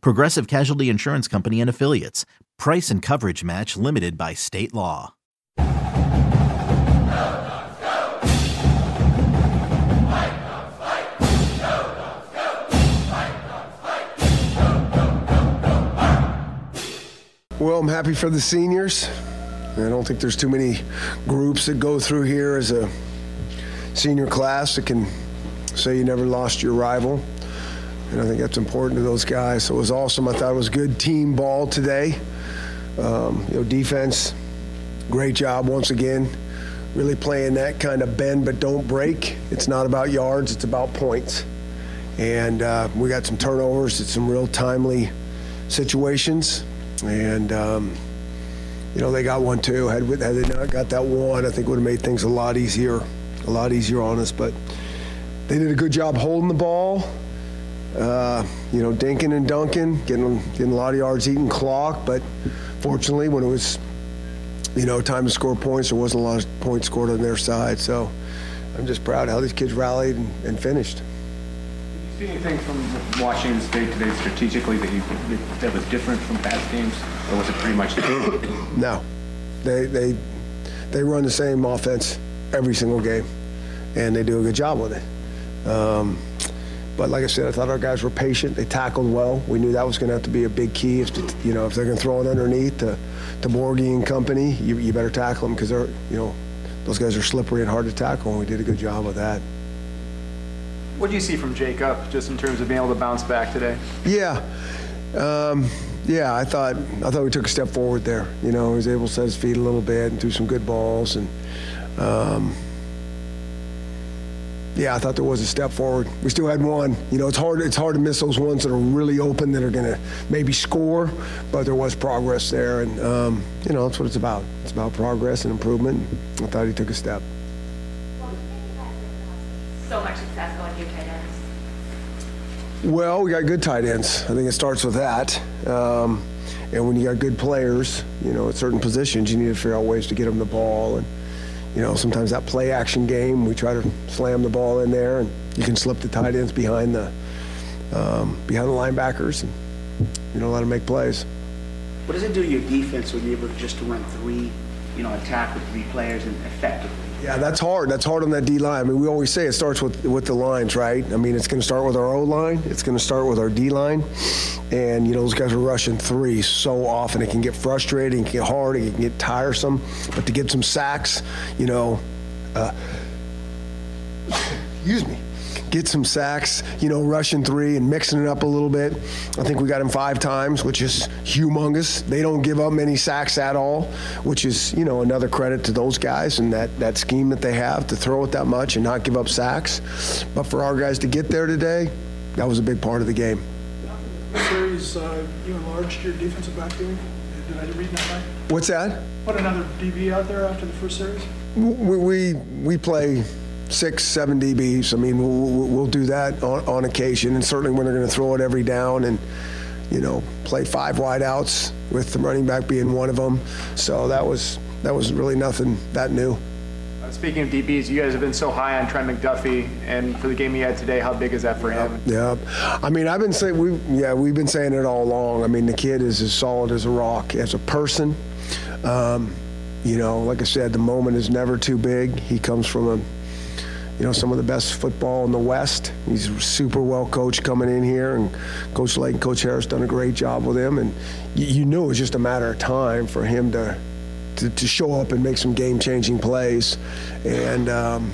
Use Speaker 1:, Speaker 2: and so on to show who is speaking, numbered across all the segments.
Speaker 1: Progressive Casualty Insurance Company and Affiliates. Price and coverage match limited by state law.
Speaker 2: Well, I'm happy for the seniors. I don't think there's too many groups that go through here as a senior class that can say you never lost your rival. And I think that's important to those guys. So it was awesome. I thought it was good team ball today. Um, you know, defense, great job once again. Really playing that kind of bend but don't break. It's not about yards, it's about points. And uh, we got some turnovers at some real timely situations. And, um, you know, they got one too. Had, had they not got that one, I think would have made things a lot easier, a lot easier on us. But they did a good job holding the ball. Uh, you know, dinking and dunking, getting getting a lot of yards, eating clock. But fortunately, when it was, you know, time to score points, there wasn't a lot of points scored on their side. So I'm just proud how these kids rallied and, and finished.
Speaker 3: Did you see anything from Washington State today strategically that you that was different from past games, or was it pretty much?
Speaker 2: No, they they they run the same offense every single game, and they do a good job with it. Um, but like I said, I thought our guys were patient. They tackled well. We knew that was going to have to be a big key. If you know if they're going to throw it underneath to, to Borghi and company, you, you better tackle them because they're you know those guys are slippery and hard to tackle. And we did a good job with that.
Speaker 3: What do you see from Jacob just in terms of being able to bounce back today?
Speaker 2: Yeah. Um, yeah, I thought I thought we took a step forward there. You know, he was able to set his feet a little bit and threw some good balls, and um, yeah, I thought there was a step forward. We still had one. You know, it's hard. It's hard to miss those ones that are really open that are going to maybe score, but there was progress there, and um, you know that's what it's about. It's about progress and improvement. I thought he took a step.
Speaker 4: So much success going through tight ends.
Speaker 2: Well, we got good tight ends. I think it starts with that. Um, and when you got good players, you know, at certain positions, you need to figure out ways to get them the ball and you know, sometimes that play action game, we try to slam the ball in there, and you can slip the tight ends behind the um, behind the linebackers, and you know, let them make plays.
Speaker 5: What does it do to your defense when you're able just to run three, you know, attack with three players and effectively?
Speaker 2: Yeah, that's hard. That's hard on that D line. I mean, we always say it starts with with the lines, right? I mean, it's going to start with our O line. It's going to start with our D line, and you know those guys are rushing three so often. It can get frustrating. It can get hard. It can get tiresome. But to get some sacks, you know, uh, excuse me, get some sacks. You know, rushing three and mixing it up a little bit. I think we got him five times, which is humongous. They don't give up many sacks at all, which is you know another credit to those guys and that that scheme that they have to throw it that much and not give up sacks. But for our guys to get there today, that was a big part of the game.
Speaker 6: series, uh, you enlarged your defensive back doing? Did I read that right?
Speaker 2: What's that?
Speaker 6: Put another DB out there after the first series?
Speaker 2: We we, we play six, seven DBs. I mean, we'll, we'll do that on, on occasion, and certainly when they're going to throw it every down and you know play five wideouts with the running back being one of them. So that was that was really nothing that new.
Speaker 3: Uh, Speaking of DBs, you guys have been so high on Trent McDuffie, and for the game he had today, how big is that for him?
Speaker 2: Yeah, I mean, I've been saying we, yeah, we've been saying it all along. I mean, the kid is as solid as a rock as a person. Um, you know, like I said, the moment is never too big. He comes from a, you know, some of the best football in the West. He's super well coached coming in here, and Coach Lake and Coach Harris done a great job with him. And you, you knew it was just a matter of time for him to, to, to show up and make some game-changing plays. And um,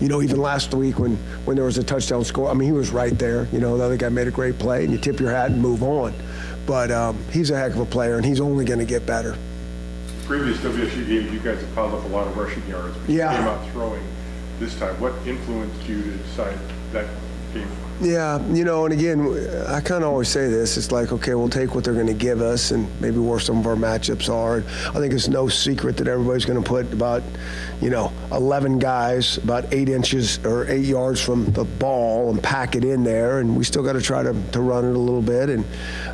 Speaker 2: you know, even last week when, when there was a touchdown score, I mean, he was right there. You know, the other guy made a great play, and you tip your hat and move on. But um, he's a heck of a player, and he's only going to get better.
Speaker 7: previous WSU games, you guys have piled up a lot of rushing yards. But
Speaker 2: Yeah.
Speaker 7: You came out throwing this time. What influenced you to decide that game?
Speaker 2: Yeah, you know, and again, I kind of always say this. It's like, okay, we'll take what they're going to give us and maybe where some of our matchups are. I think it's no secret that everybody's going to put about, you know, 11 guys about eight inches or eight yards from the ball and pack it in there. And we still got to try to, to run it a little bit. And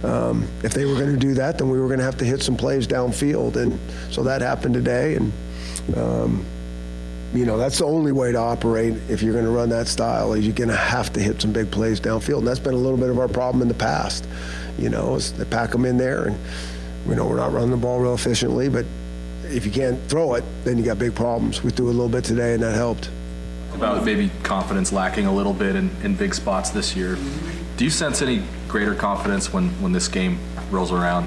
Speaker 2: um, if they were going to do that, then we were going to have to hit some plays downfield. And so that happened today. And, um, you know, that's the only way to operate if you're going to run that style is you're going to have to hit some big plays downfield. And that's been a little bit of our problem in the past. You know, is they pack them in there and, you know, we're not running the ball real efficiently, but if you can't throw it, then you got big problems. We threw a little bit today and that helped.
Speaker 8: About maybe confidence lacking a little bit in, in big spots this year. Do you sense any greater confidence when, when this game rolls around?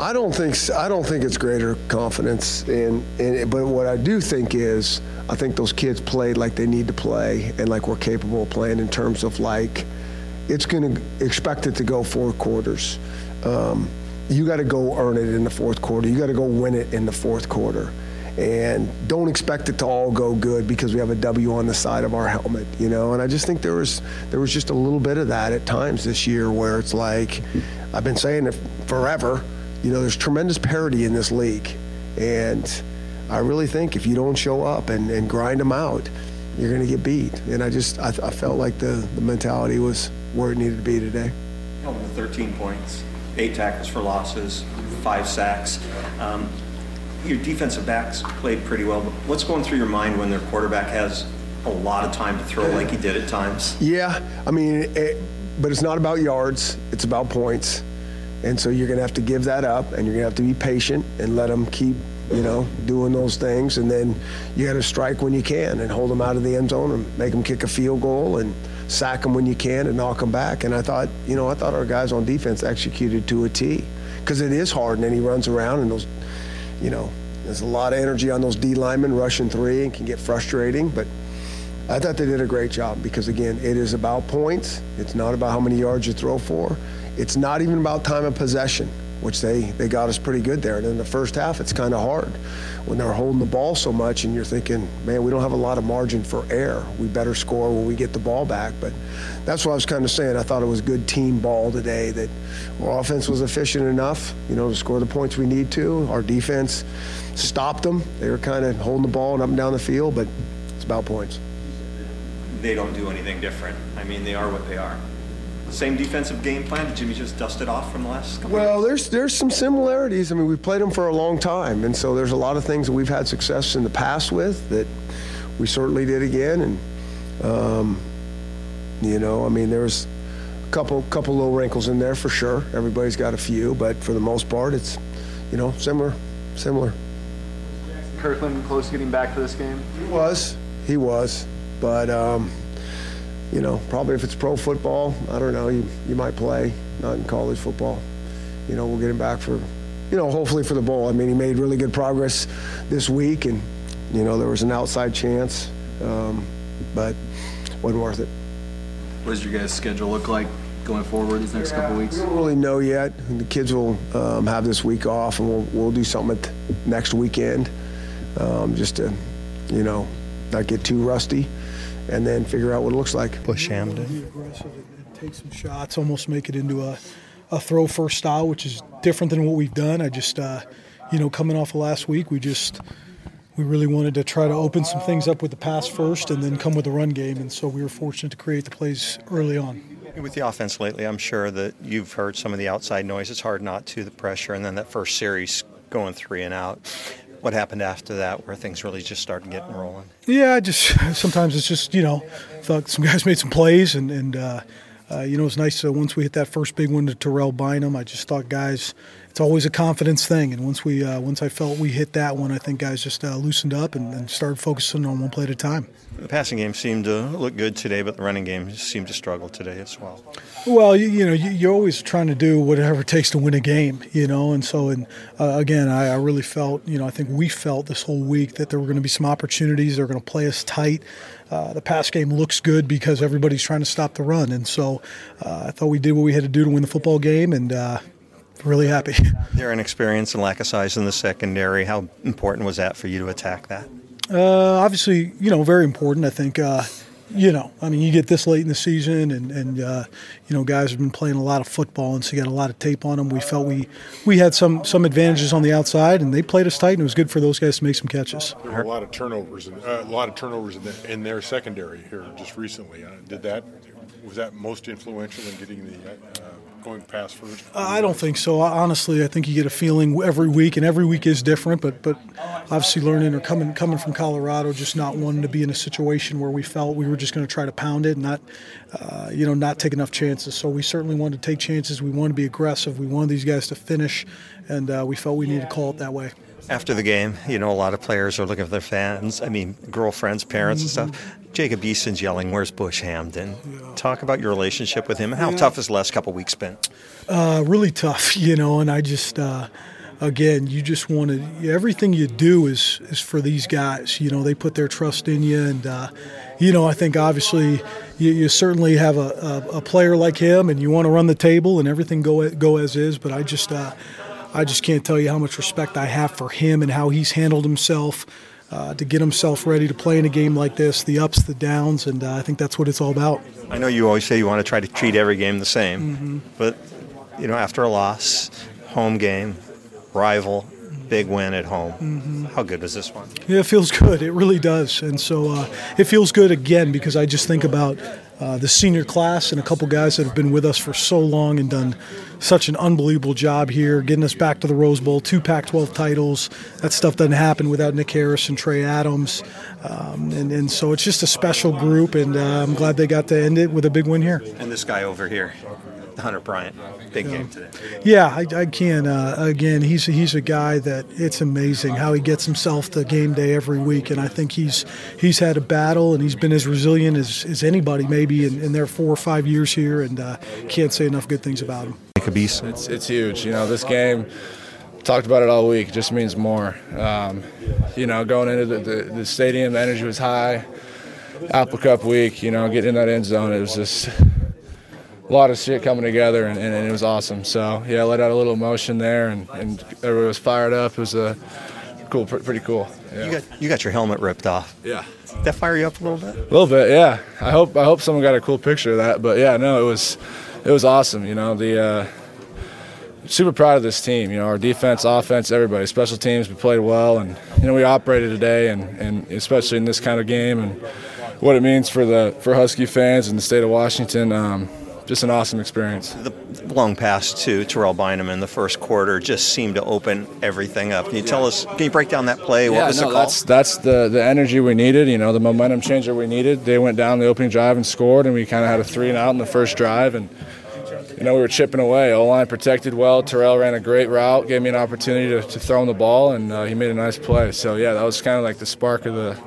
Speaker 2: I don't think I don't think it's greater confidence in, in it, but what I do think is I think those kids played like they need to play and like we're capable of playing in terms of like it's going to expect it to go four quarters. Um, you got to go earn it in the fourth quarter. You got to go win it in the fourth quarter. And don't expect it to all go good because we have a W on the side of our helmet, you know. And I just think there was there was just a little bit of that at times this year where it's like I've been saying it forever. You know, there's tremendous parity in this league, and I really think if you don't show up and, and grind them out, you're going to get beat. And I just I, I felt like the, the mentality was where it needed to be today.
Speaker 9: Them to 13 points, eight tackles for losses, five sacks. Um, your defensive backs played pretty well, but what's going through your mind when their quarterback has a lot of time to throw like he did at times?
Speaker 2: Yeah, I mean, it, but it's not about yards; it's about points. And so you're going to have to give that up, and you're going to have to be patient and let them keep, you know, doing those things. And then you got to strike when you can and hold them out of the end zone and make them kick a field goal and sack them when you can and knock them back. And I thought, you know, I thought our guys on defense executed to a T because it is hard, and then he runs around and those, you know, there's a lot of energy on those D linemen rushing three and can get frustrating, but. I thought they did a great job because, again, it is about points. It's not about how many yards you throw for. It's not even about time of possession, which they, they got us pretty good there. And in the first half, it's kind of hard when they're holding the ball so much and you're thinking, man, we don't have a lot of margin for error. We better score when we get the ball back. But that's what I was kind of saying. I thought it was good team ball today that our offense was efficient enough, you know, to score the points we need to. Our defense stopped them. They were kind of holding the ball and up and down the field, but it's about points.
Speaker 9: They don't do anything different. I mean, they are what they are. Same defensive game plan? Did Jimmy just dust it off from the last couple
Speaker 2: Well,
Speaker 9: years?
Speaker 2: there's there's some similarities. I mean, we've played them for a long time, and so there's a lot of things that we've had success in the past with that we certainly did again. And um, you know, I mean, there's a couple couple little wrinkles in there for sure. Everybody's got a few, but for the most part, it's you know similar, similar.
Speaker 10: Kirkland close to getting back to this game?
Speaker 2: He was, he was, but um, you know, probably if it's pro football, I don't know, you you might play, not in college football. You know, we'll get him back for, you know, hopefully for the bowl. I mean, he made really good progress this week, and you know, there was an outside chance, um, but wasn't worth it.
Speaker 8: What does your guys' schedule look like going forward these next couple weeks?
Speaker 2: We don't really know yet. The kids will um, have this week off, and we'll we'll do something at next weekend, um, just to, you know, not get too rusty, and then figure out what it looks like.
Speaker 9: Bush Hamdan.
Speaker 6: Be aggressive and, and take some shots, almost make it into a, a throw first style, which is different than what we've done. I just, uh, you know, coming off of last week, we just we really wanted to try to open some things up with the pass first, and then come with the run game, and so we were fortunate to create the plays early on.
Speaker 9: With the offense lately, I'm sure that you've heard some of the outside noise. It's hard not to, the pressure, and then that first series going three and out. What happened after that where things really just started getting rolling?
Speaker 6: Yeah, just sometimes it's just you know, thought some guys made some plays, and and uh, uh, you know it's nice to, once we hit that first big one to Terrell Bynum. I just thought guys, it's always a confidence thing, and once we uh, once I felt we hit that one, I think guys just uh, loosened up and, and started focusing on one play at a time.
Speaker 9: The passing game seemed to look good today, but the running game seemed to struggle today as well.
Speaker 6: Well, you, you know, you, you're always trying to do whatever it takes to win a game, you know, and so, and uh, again, I, I really felt, you know, I think we felt this whole week that there were going to be some opportunities. They're going to play us tight. Uh, the pass game looks good because everybody's trying to stop the run, and so uh, I thought we did what we had to do to win the football game, and uh, really happy.
Speaker 9: Their inexperience and lack of size in the secondary, how important was that for you to attack that?
Speaker 6: Uh, obviously, you know, very important. I think, uh, you know, I mean, you get this late in the season, and and uh, you know, guys have been playing a lot of football, and so you got a lot of tape on them. We felt we we had some some advantages on the outside, and they played us tight, and it was good for those guys to make some catches.
Speaker 7: There were a lot of turnovers, in, uh, a lot of turnovers in, the, in their secondary here just recently. Uh, did that was that most influential in getting the uh, going past first?
Speaker 6: I don't think so. Honestly, I think you get a feeling every week, and every week is different. But but obviously, learning or coming coming from Colorado, just not wanting to be in a situation where we felt we were just going to try to pound it and not, uh, you know, not take enough chances. So we certainly wanted to take chances. We wanted to be aggressive. We wanted these guys to finish, and uh, we felt we needed to call it that way.
Speaker 9: After the game, you know, a lot of players are looking for their fans. I mean, girlfriends, parents, mm-hmm. and stuff. Jacob Eason's yelling, "Where's Bush Hamdan?" Yeah. Talk about your relationship with him and how yeah. tough has the last couple weeks been?
Speaker 6: Uh, really tough, you know. And I just, uh, again, you just want to. Everything you do is is for these guys. You know, they put their trust in you, and uh, you know, I think obviously you, you certainly have a, a, a, player like him, and you want to run the table and everything go go as is. But I just, uh, I just can't tell you how much respect I have for him and how he's handled himself uh, to get himself ready to play in a game like this, the ups, the downs, and uh, I think that's what it's all about.
Speaker 9: I know you always say you want to try to treat every game the same, mm-hmm. but you know, after a loss, home game, rival, big win at home. Mm-hmm. How good was this one?
Speaker 6: Yeah, it feels good. It really does. And so uh, it feels good again because I just think about uh, the senior class and a couple guys that have been with us for so long and done such an unbelievable job here, getting us back to the Rose Bowl, two Pac 12 titles. That stuff doesn't happen without Nick Harris and Trey Adams. Um, and, and so it's just a special group, and uh, I'm glad they got to end it with a big win here.
Speaker 9: And this guy over here. Hunter Bryant, big game today.
Speaker 6: Yeah, I, I can. Uh, again, he's he's a guy that it's amazing how he gets himself to game day every week, and I think he's he's had a battle and he's been as resilient as, as anybody maybe in, in their four or five years here, and uh, can't say enough good things about him.
Speaker 11: It's it's huge. You know, this game talked about it all week. Just means more. Um, you know, going into the, the, the, stadium, the energy was high. Apple Cup week, you know, getting in that end zone, it was just a lot of shit coming together, and, and, it was awesome. So yeah, I let out a little emotion there, and, and everybody was fired up. It was a cool, pretty cool.
Speaker 9: Yeah. You got you got your helmet ripped off.
Speaker 11: Yeah.
Speaker 9: Did that fire you up a little bit?
Speaker 11: A little bit, yeah. I hope I hope someone got a cool picture of that. But yeah, no, it was it was awesome. You know the. Uh, super proud of this team. You know, our defense, offense, everybody, special teams, we played well, and you know we operated today, and, and especially in this kind of game, and what it means for the for Husky fans in the state of Washington. Um, just an awesome experience.
Speaker 9: The long pass to Terrell Bynum in the first quarter just seemed to open everything up. Can you tell us? Can you break down that play? What
Speaker 11: yeah,
Speaker 9: was
Speaker 11: no,
Speaker 9: the call?
Speaker 11: That's that's the the energy we needed. You know, the momentum changer we needed. They went down the opening drive and scored, and we kind of had a three and out in the first drive, and you know we were chipping away. O line protected well. Terrell ran a great route, gave me an opportunity to, to throw him the ball, and uh, he made a nice play. So yeah, that was kind of like the spark of the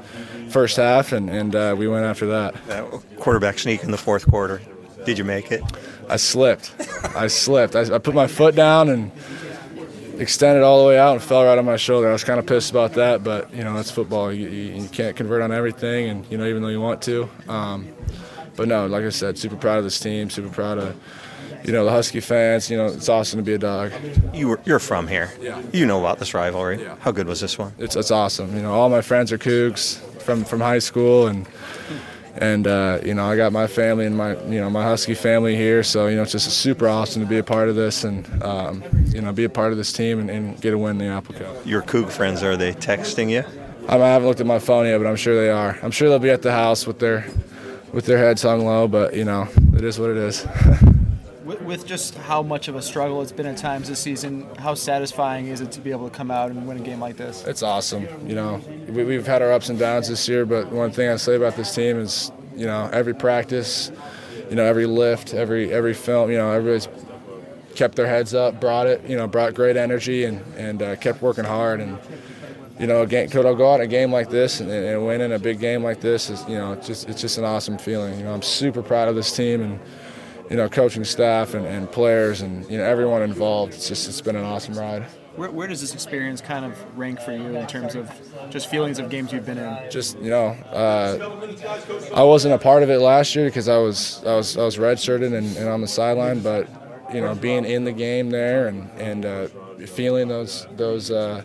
Speaker 11: first half, and and uh, we went after that.
Speaker 9: that quarterback sneak in the fourth quarter. Did you make it?
Speaker 11: I slipped. I slipped. I, I, put my foot down and extended all the way out and fell right on my shoulder. I was kind of pissed about that, but you know that's football. You, you, you can't convert on everything, and you know even though you want to. Um, but no, like I said, super proud of this team. Super proud of you know the Husky fans. You know it's awesome to be a dog.
Speaker 9: You were, you're from here.
Speaker 11: Yeah.
Speaker 9: You know about this rivalry.
Speaker 11: Yeah.
Speaker 9: How good was this one?
Speaker 11: It's it's awesome. You know all my friends are Cougs from from high school and and uh, you know I got my family and my you know my Husky family here, so you know it's just super awesome to be a part of this and um, you know be a part of this team and, and, get a win in the Apple Cup.
Speaker 9: Your Coug friends are they texting you?
Speaker 11: I haven't looked at my phone yet, but I'm sure they are. I'm sure they'll be at the house with their with their heads hung low, but you know it is what it is.
Speaker 10: with just how much of a struggle it's been at times this season, how satisfying is it to be able to come out and win a game like this?
Speaker 11: It's awesome. You know, we, have had our ups and downs this year, but one thing I say about this team is, you know, every practice, you know, every lift, every every film, you know, everybody's kept their heads up, brought it, you know, brought great energy and and uh, kept working hard and. You know, could I go out a game like this and, and win in a big game like this is, you know, it's just it's just an awesome feeling. You know, I'm super proud of this team and you know, coaching staff and, and players and you know everyone involved. It's just it's been an awesome ride.
Speaker 10: Where, where, does this experience kind of rank for you in terms of just feelings of games you've been in?
Speaker 11: Just you know, uh, I wasn't a part of it last year because I was I was I was redshirted and, and on the sideline, but you know, being in the game there and and uh, feeling those those. Uh,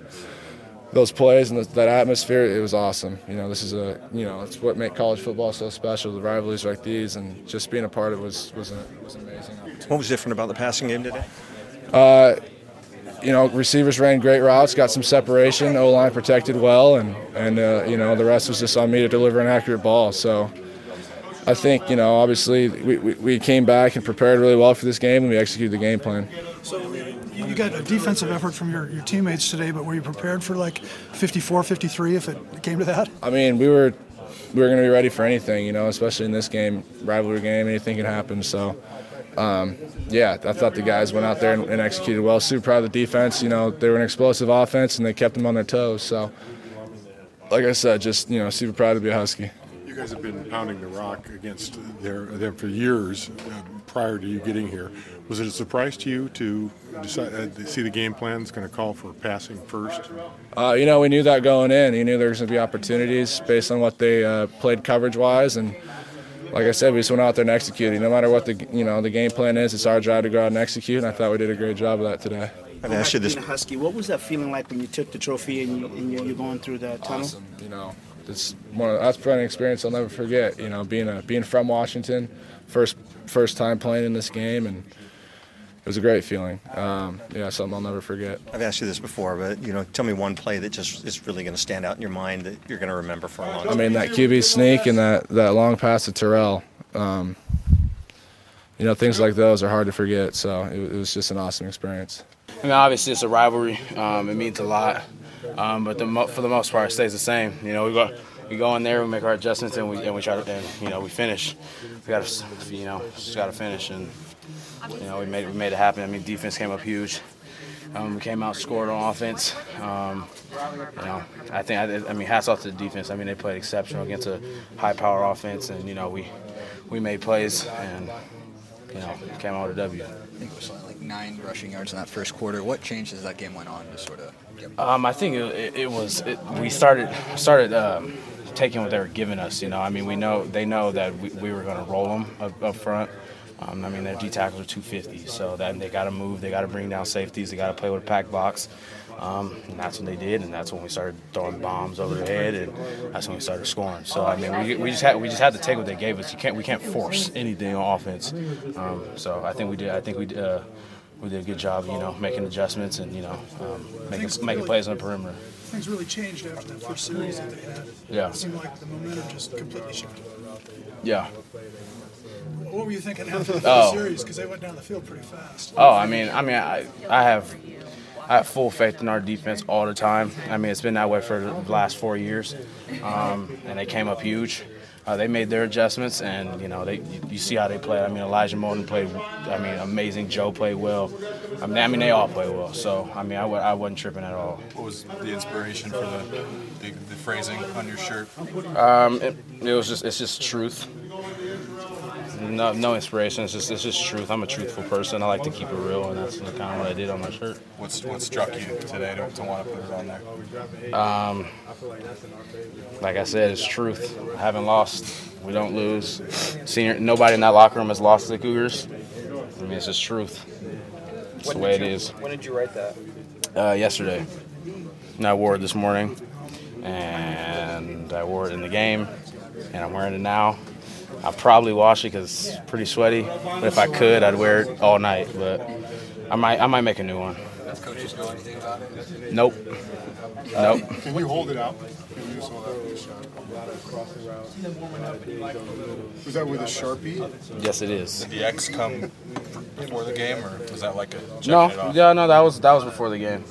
Speaker 11: those plays and that atmosphere, it was awesome. You know, this is a you know it's what make college football so special. The rivalries like these and just being a part of it was was, a, was amazing.
Speaker 9: What was different about the passing game today?
Speaker 11: Uh, you know, receivers ran great routes, got some separation. O line protected well, and and uh, you know the rest was just on me to deliver an accurate ball. So. I think, you know, obviously we, we, we, came back and prepared really well for this game and we executed the game plan.
Speaker 6: So you got a defensive effort from your, your teammates today, but were you prepared for like 54, 53 if it came to that?
Speaker 11: I mean, we were we were going to be ready for anything, you know, especially in this game, rivalry game, anything can happen. So, um, yeah, I thought the guys went out there and, and, executed well. Super proud of the defense. You know, they were an explosive offense and they kept them on their toes. So, like I said, just, you know, super proud to be a Husky.
Speaker 7: You guys have been pounding the rock against their, them for years uh, prior to you getting here. Was it a surprise to you to decide, uh, see the game plan is going to call for passing first?
Speaker 11: Uh, you know, we knew that going in. You knew there was going to be opportunities based on what they uh, played coverage-wise, and like I said, we just went out there and executed. No matter what the you know the game plan is, it's our job to go out and execute, and I thought we did a great job of that today.
Speaker 5: I've asked you this. Husky, what was that feeling like when you took the trophy and, you, and you're going through that tunnel?
Speaker 11: Awesome. You know, it's one of, that's probably an experience I'll never forget. You know, being a being from Washington, first first time playing in this game, and it was a great feeling. Um, yeah, something I'll never forget.
Speaker 9: I've asked you this before, but you know, tell me one play that just is really going to stand out in your mind that you're going to remember for a long time.
Speaker 11: I mean, that QB sneak and that that long pass to Terrell. Um, you know, things like those are hard to forget. So it, it, was just an awesome experience.
Speaker 12: I mean, obviously it's a rivalry. Um, it means a lot. Um, but the, for the most part, it stays the same. You know, we go we go in there, we make our adjustments, and we and we try to, and you know, we finish. We got to, you know, just got to finish, and you know, we made we made it happen. I mean, defense came up huge. Um, we came out, scored on offense. Um, you know, I think I, I, mean, hats off to the defense. I mean, they played exceptional against a high-power offense, and you know, we we made plays and you know came out with a W.
Speaker 13: I think it was like nine rushing yards in that first quarter. What changed as that game went on to sort of?
Speaker 12: Um, I think it, it, it was it, we started started um, taking what they were giving us. You know, I mean, we know they know that we, we were going to roll them up, up front. Um, I mean, their D tackles are 250, so that they got to move, they got to bring down safeties, they got to play with a pack box. Um, and that's when they did, and that's when we started throwing bombs over their head, and that's when we started scoring. So I mean, we, we just had we just had to take what they gave us. You can't we can't force anything on offense. Um, so I think we did. I think we uh, we did a good job, you know, making adjustments and you know um, making making plays on the perimeter.
Speaker 6: Things really changed after that first series that they had.
Speaker 12: Yeah.
Speaker 6: It seemed like the momentum just completely shifted.
Speaker 12: Yeah.
Speaker 6: What were you thinking after the oh. series? Because they went down the field pretty fast.
Speaker 12: Oh, I mean, I mean, I, I have, I have full faith in our defense all the time. I mean, it's been that way for the last four years, um, and they came up huge. Uh, they made their adjustments, and you know, they you, you, see how they play. I mean, Elijah Molden played. I mean, amazing. Joe played well. I mean, I mean, they all play well. So, I mean, I w- I wasn't tripping at all.
Speaker 8: What was the inspiration for the the, the phrasing on your shirt?
Speaker 12: Um, it, it was just it's just truth no, no inspiration. It's just it's just truth. I'm a truthful person. I like to keep it real, and that's kind of what I did on my shirt.
Speaker 8: What's what struck you today to, to want to put it on there?
Speaker 12: Um, like I said, it's truth. I haven't lost. We don't lose. Senior, nobody in that locker room has lost to the Cougars. I mean, it's just truth. It's when the way
Speaker 10: you,
Speaker 12: it is.
Speaker 10: When did you write that?
Speaker 12: Uh, yesterday. And I wore it this morning, and I wore it in the game, and I'm wearing it now. I'll probably wash it because it's pretty sweaty. But if I could, I'd wear it all night. But I might, I might make a new one.
Speaker 13: Does coaches know anything about it?
Speaker 12: Nope. Nope.
Speaker 7: Can you hold it out? Was that with a sharpie?
Speaker 12: Yes, it is.
Speaker 8: Did the X come before the game, or was that like a
Speaker 12: no? Yeah, no, that was that was before the game.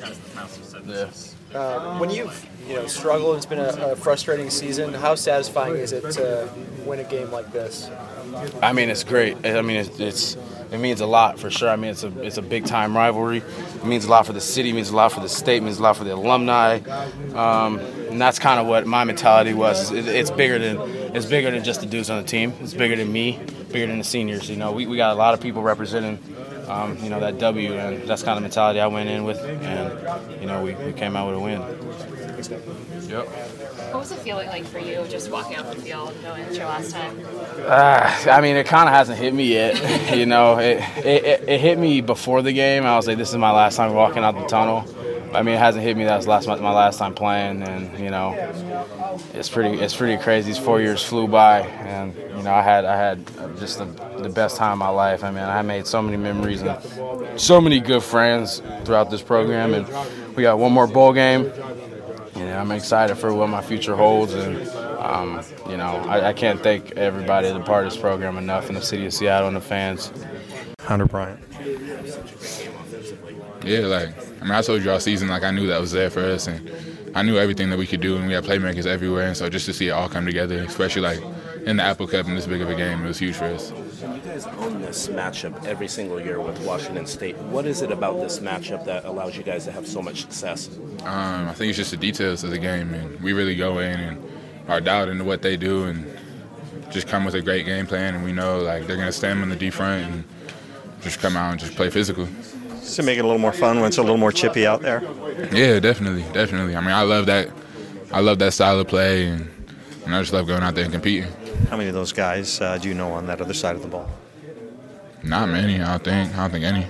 Speaker 12: Yeah.
Speaker 10: Uh, when you've you know struggled, it's been a, a, frustrating season. How satisfying is it to win a game like this?
Speaker 12: I mean, it's great. I mean, it's, it's it means a lot for sure. I mean, it's a it's a big time rivalry. It means a lot for the city. It means a lot for the state. It means a lot for the alumni. Um, and that's kind of what my mentality was. It, it's bigger than it's bigger than just the dudes on the team. It's bigger than me. Bigger than the seniors. You know, we, we got a lot of people representing. Um, you know that W, and that's kind of mentality I went in with, and you know we, we came out with a win. Yep.
Speaker 4: What was it feeling like for you just walking off the field, knowing it's your last time?
Speaker 12: Uh, I mean, it kind of hasn't hit me yet. you know, it, it, it, hit me before the game. I was like, this is my last time walking out the tunnel. I mean, it hasn't hit me. That was last my, my last time playing, and you know, it's pretty it's pretty crazy. These four years flew by, and you know, I had I had just the, the best time of my life. I mean, I made so many memories and so many good friends throughout this program, and we got one more bowl game. And I'm excited for what my future holds, and um, you know, I, I can't thank everybody that part of this program enough in the city of Seattle and the fans.
Speaker 14: Hunter Bryant.
Speaker 15: Yeah, like I mean, I told you all season, like I knew that was there for us, and I knew everything that we could do, and we had playmakers everywhere, and so just to see it all come together, especially like in the Apple Cup in this big of a game, it was huge for us.
Speaker 14: You guys own this matchup every single year with Washington State. What is it about this matchup that allows you guys to have so much success?
Speaker 15: Um, I think it's just the details of the game, and we really go in and are dialed into what they do, and just come with a great game plan, and we know like they're gonna stand on the D front and just come out and just play physical.
Speaker 9: To make it a little more fun when it's a little more chippy out there.
Speaker 15: Yeah, definitely, definitely. I mean, I love that. I love that style of play, and, and I just love going out there and competing.
Speaker 9: How many of those guys uh, do you know on that other side of the ball?
Speaker 15: Not many, I don't think. I don't think any.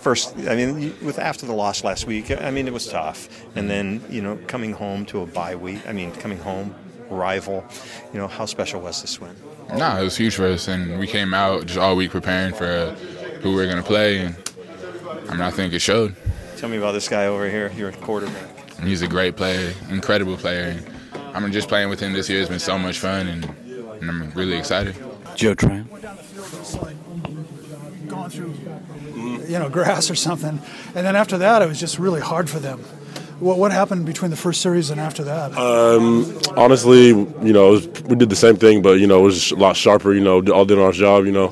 Speaker 9: First, I mean, with after the loss last week, I mean, it was tough, and then you know, coming home to a bye week. I mean, coming home, rival. You know, how special was this win?
Speaker 15: Nah, it was huge for us, and we came out just all week preparing for who we were going to play, and I mean, I think it showed.
Speaker 9: Tell me about this guy over here, your quarterback.
Speaker 15: He's a great player, incredible player. And I mean, just playing with him this year has been so much fun, and, and I'm really excited.
Speaker 14: Joe Tran.
Speaker 6: Going through, you know, grass or something, and then after that, it was just really hard for them. What what happened between the first series and after that?
Speaker 16: Um, honestly, you know, was, we did the same thing, but you know, it was a lot sharper. You know, all did our job. You know,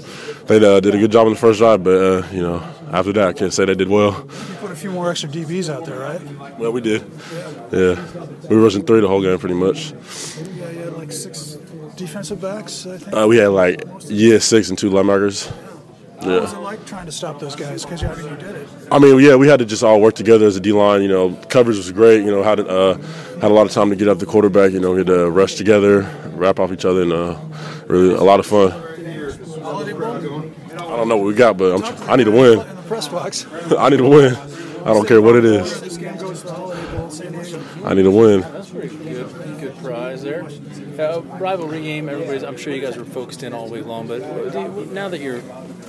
Speaker 16: they uh, did a good job in the first drive, but uh, you know, after that, I can't say they did well.
Speaker 6: You put a few more extra DBs out there, right?
Speaker 16: Well, we did. Yeah, we were rushing three the whole game, pretty much.
Speaker 6: Yeah, you had like six defensive backs, I think.
Speaker 16: Uh, we had like yeah, six and two linebackers.
Speaker 6: What was it like trying to stop those guys? Because I mean, you did it.
Speaker 16: I mean, yeah, we had to just all work together as a D line. You know, coverage was great. You know, had uh, had a lot of time to get up the quarterback. You know, we had to rush together, wrap off each other, and uh, really a lot of fun. I don't know what we got, but I'm, I need to win.
Speaker 6: In the press box.
Speaker 16: I need to win. I don't care what it is.
Speaker 6: This game to the Holiday Bowl, San Diego.
Speaker 16: I need to win.
Speaker 17: That's pretty good. Good prize there. Uh, rivalry game. Everybody's. I'm sure you guys were focused in all week long. But what do you- now that you're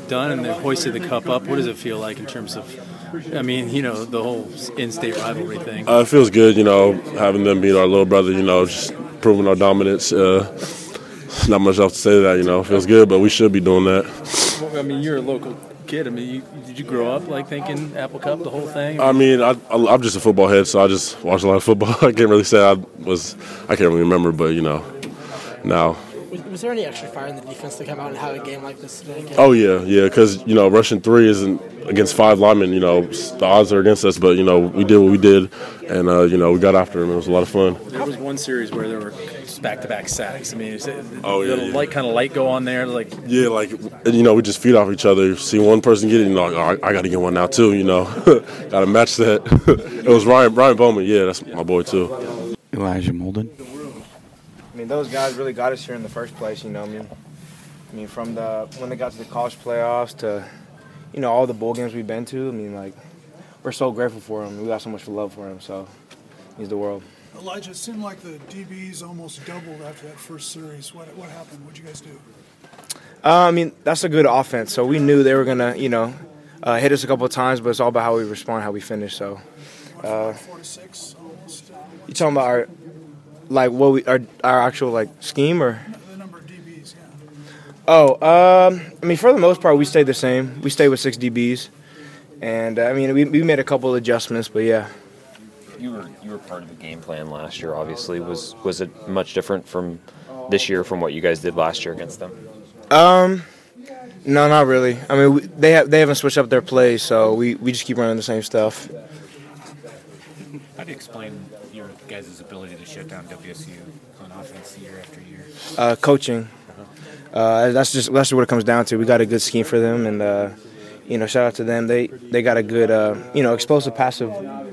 Speaker 17: done and they've hoisted the cup up, what does it feel like in terms of? I mean, you know, the whole in-state rivalry thing.
Speaker 16: Uh, it feels good, you know, having them beat our little brother. You know, just proving our dominance. Uh, not much else to say to that. You know, it feels good, but we should be doing that.
Speaker 17: Well, I mean, you're a local kid. I mean, you, did you grow up like thinking Apple Cup, the whole thing?
Speaker 16: I mean, I, I, I'm just a football head, so I just watch a lot of football. I can't really say I was, I can't really remember, but you know, now.
Speaker 18: Was, was there any extra fire in the defense to come out and have a game like this today?
Speaker 16: Oh yeah, yeah, because you know, rushing three isn't against five linemen. You know, the odds are against us, but you know, we did what we did, and uh, you know, we got after them. It was a lot of fun.
Speaker 17: There was one series where there were back-to-back sacks. I mean, is it,
Speaker 16: Oh, yeah,
Speaker 17: little
Speaker 16: yeah.
Speaker 17: light kind of light go on there, like
Speaker 16: Yeah, like you know, we just feed off each other. See one person get it, you know, like, all right, I got to get one now too. You know, got to match that. it was Ryan Ryan Bowman. Yeah, that's my boy too.
Speaker 14: Elijah Molden.
Speaker 19: I mean, those guys really got us here in the first place. You know, I mean, I mean, from the when they got to the college playoffs to, you know, all the bowl games we've been to. I mean, like, we're so grateful for him. We got so much love for him. So, he's the world.
Speaker 6: Elijah, it seemed like the DBs almost doubled after that first series. What what happened? What'd you guys do?
Speaker 19: Uh, I mean, that's a good offense. So we knew they were gonna, you know, uh, hit us a couple of times, but it's all about how we respond, how we finish. So, uh,
Speaker 6: Four to six, almost. Uh,
Speaker 19: you talking about our, like, what we our our actual like scheme or?
Speaker 6: the number of DBs, yeah.
Speaker 19: Oh, um, I mean, for the most part, we stayed the same. We stayed with six DBs, and uh, I mean, we, we made a couple of adjustments, but yeah.
Speaker 20: You were you were part of the game plan last year. Obviously, was was it much different from this year from what you guys did last year against them?
Speaker 19: Um, no, not really. I mean, we, they have they haven't switched up their plays, so we, we just keep running the same stuff.
Speaker 21: How do you explain your guys' ability to shut down WSU on offense year after year?
Speaker 19: Uh, coaching, uh, that's just that's what it comes down to. We got a good scheme for them, and uh, you know, shout out to them. They they got a good uh, you know explosive passive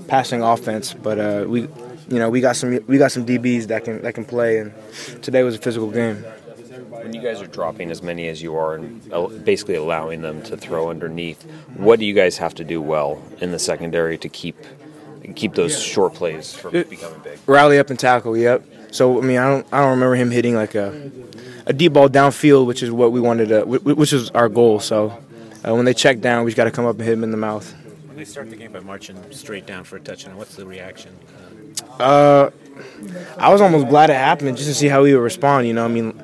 Speaker 19: passing offense, but uh, we you know we got some we got some DBs that can that can play, and today was a physical game.
Speaker 20: When you guys are dropping as many as you are and uh, basically allowing them to throw underneath, what do you guys have to do well in the secondary to keep keep those short plays from
Speaker 19: It-
Speaker 20: becoming big.
Speaker 19: Rally up and tackle. Yep. So I mean, I don't I don't remember him hitting like a a deep ball downfield, which is what we wanted to, wh- wh- which is our goal. So uh, when they check down, we just got to come up and hit him in the mouth.
Speaker 21: When they start the game by marching straight down for a touchdown, what's the reaction?
Speaker 19: Uh, I was almost glad it happened just to see how he would respond. You know, I mean,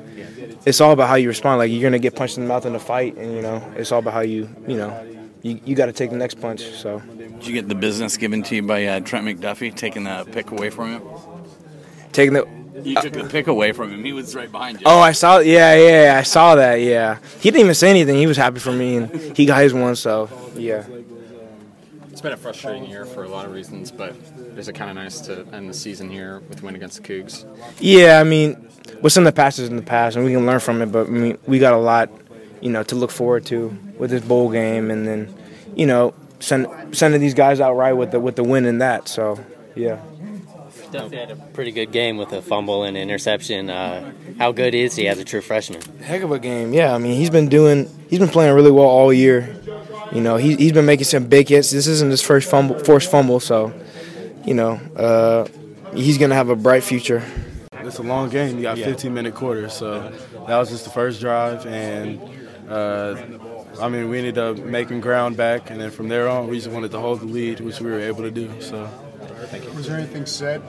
Speaker 19: it's all about how you respond. Like you're gonna get punched in the mouth in a fight, and you know, it's all about how you, you know, you, you got to take the next punch. So
Speaker 22: Did you get the business given to you by uh, Trent McDuffie, taking the pick away from him?
Speaker 19: taking the.
Speaker 22: You took the pick away from him. He was right behind you.
Speaker 19: Oh, I saw. Yeah, yeah, I saw that. Yeah, he didn't even say anything. He was happy for me, and he got his one. So yeah.
Speaker 23: It's been a frustrating year for a lot of reasons, but is it kind of nice to end the season here with a win against the Cougs?
Speaker 19: Yeah, I mean, what's in the past is in the past, and we can learn from it. But I mean, we got a lot, you know, to look forward to with this bowl game, and then, you know, send, sending these guys out right with the with the win in that. So, yeah.
Speaker 24: Definitely had a pretty good game with a fumble and interception. Uh, how good is he as a true freshman?
Speaker 19: Heck of a game. Yeah, I mean, he's been doing, he's been playing really well all year. You know, he, he's been making some big hits. This isn't his first fumble, forced fumble, so, you know, uh, he's gonna have a bright future.
Speaker 25: It's a long game. You got 15 minute quarters, so that was just the first drive, and uh, I mean we ended up making ground back, and then from there on we just wanted to hold the lead, which we were able to do. So.
Speaker 26: Was there anything said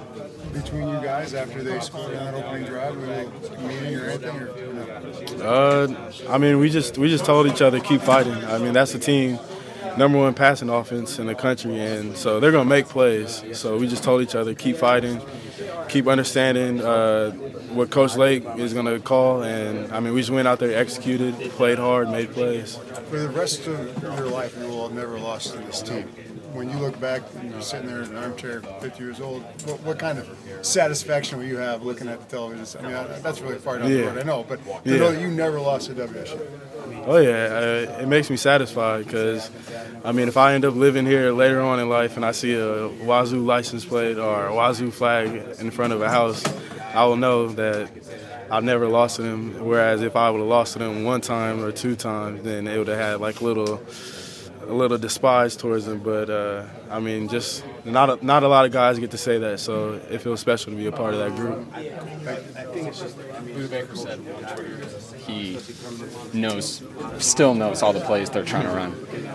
Speaker 26: between you guys after they scored on that opening drive? Were they meeting or anything? Or, no?
Speaker 25: Uh, I mean, we just we just told each other keep fighting. I mean, that's the team number one passing offense in the country, and so they're gonna make plays. So we just told each other keep fighting, keep understanding uh, what Coach Lake is gonna call, and I mean, we just went out there, executed, played hard, made plays.
Speaker 26: For the rest of your life, you will have never lost to this team. When you look back and you're sitting there in an armchair, 50 years old, what, what kind of satisfaction will you have looking at the television? I mean, I- that's really far down the road, I know, but to
Speaker 25: Yeah.
Speaker 26: know you never lost a WSU.
Speaker 25: Oh yeah, uh, it makes me satisfied because, I mean, if I end up living here later on in life and I see a Wazoo license plate or a Wazoo flag in front of a house, I will know that I've never lost to them. Whereas if I would have lost to them one time or two times, then it would have had like little, a little despised towards them. But uh, I mean, just not a, not a lot of guys get to say that, so it feels special to be a part of that group.
Speaker 23: I think it's just Baker said he knows, still knows all the plays they're trying to run.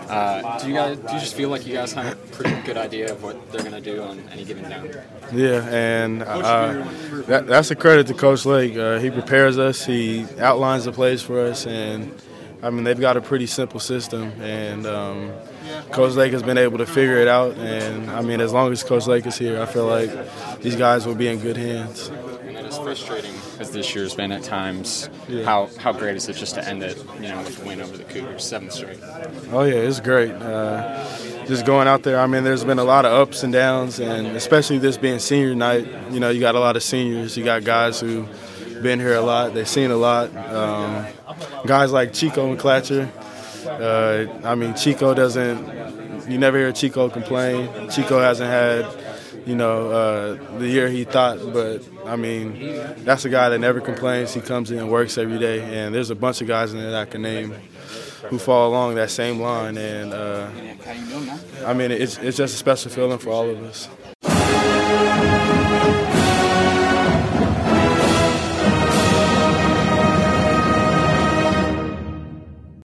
Speaker 23: Uh, do you guys, do you just feel like you guys have a pretty good idea of what they're going to do on any given down?
Speaker 25: Yeah, and uh, that, that's a credit to Coach Lake. Uh, he prepares us, he outlines the plays for us, and I mean they've got a pretty simple system, and um, Coach Lake has been able to figure it out. And I mean, as long as Coach Lake is here, I feel like these guys will be in good hands.
Speaker 23: And is frustrating as this year's been at times.
Speaker 25: Yeah.
Speaker 23: How how great is it just to end it, you know, with a win over the Cougars, seventh straight?
Speaker 25: Oh yeah, it's great. Uh, just going out there. I mean, there's been a lot of ups and downs, and especially this being senior night. You know, you got a lot of seniors. You got guys who been here a lot. They've seen a lot. Um, guys like Chico McClatcher. Uh, I mean, Chico doesn't. You never hear Chico complain. Chico hasn't had, you know, uh, the year he thought. But I mean, that's a guy that never complains. He comes in and works every day. And there's a bunch of guys in there that I can name who fall along that same line. And uh, I mean, it's it's just a special feeling for all of us.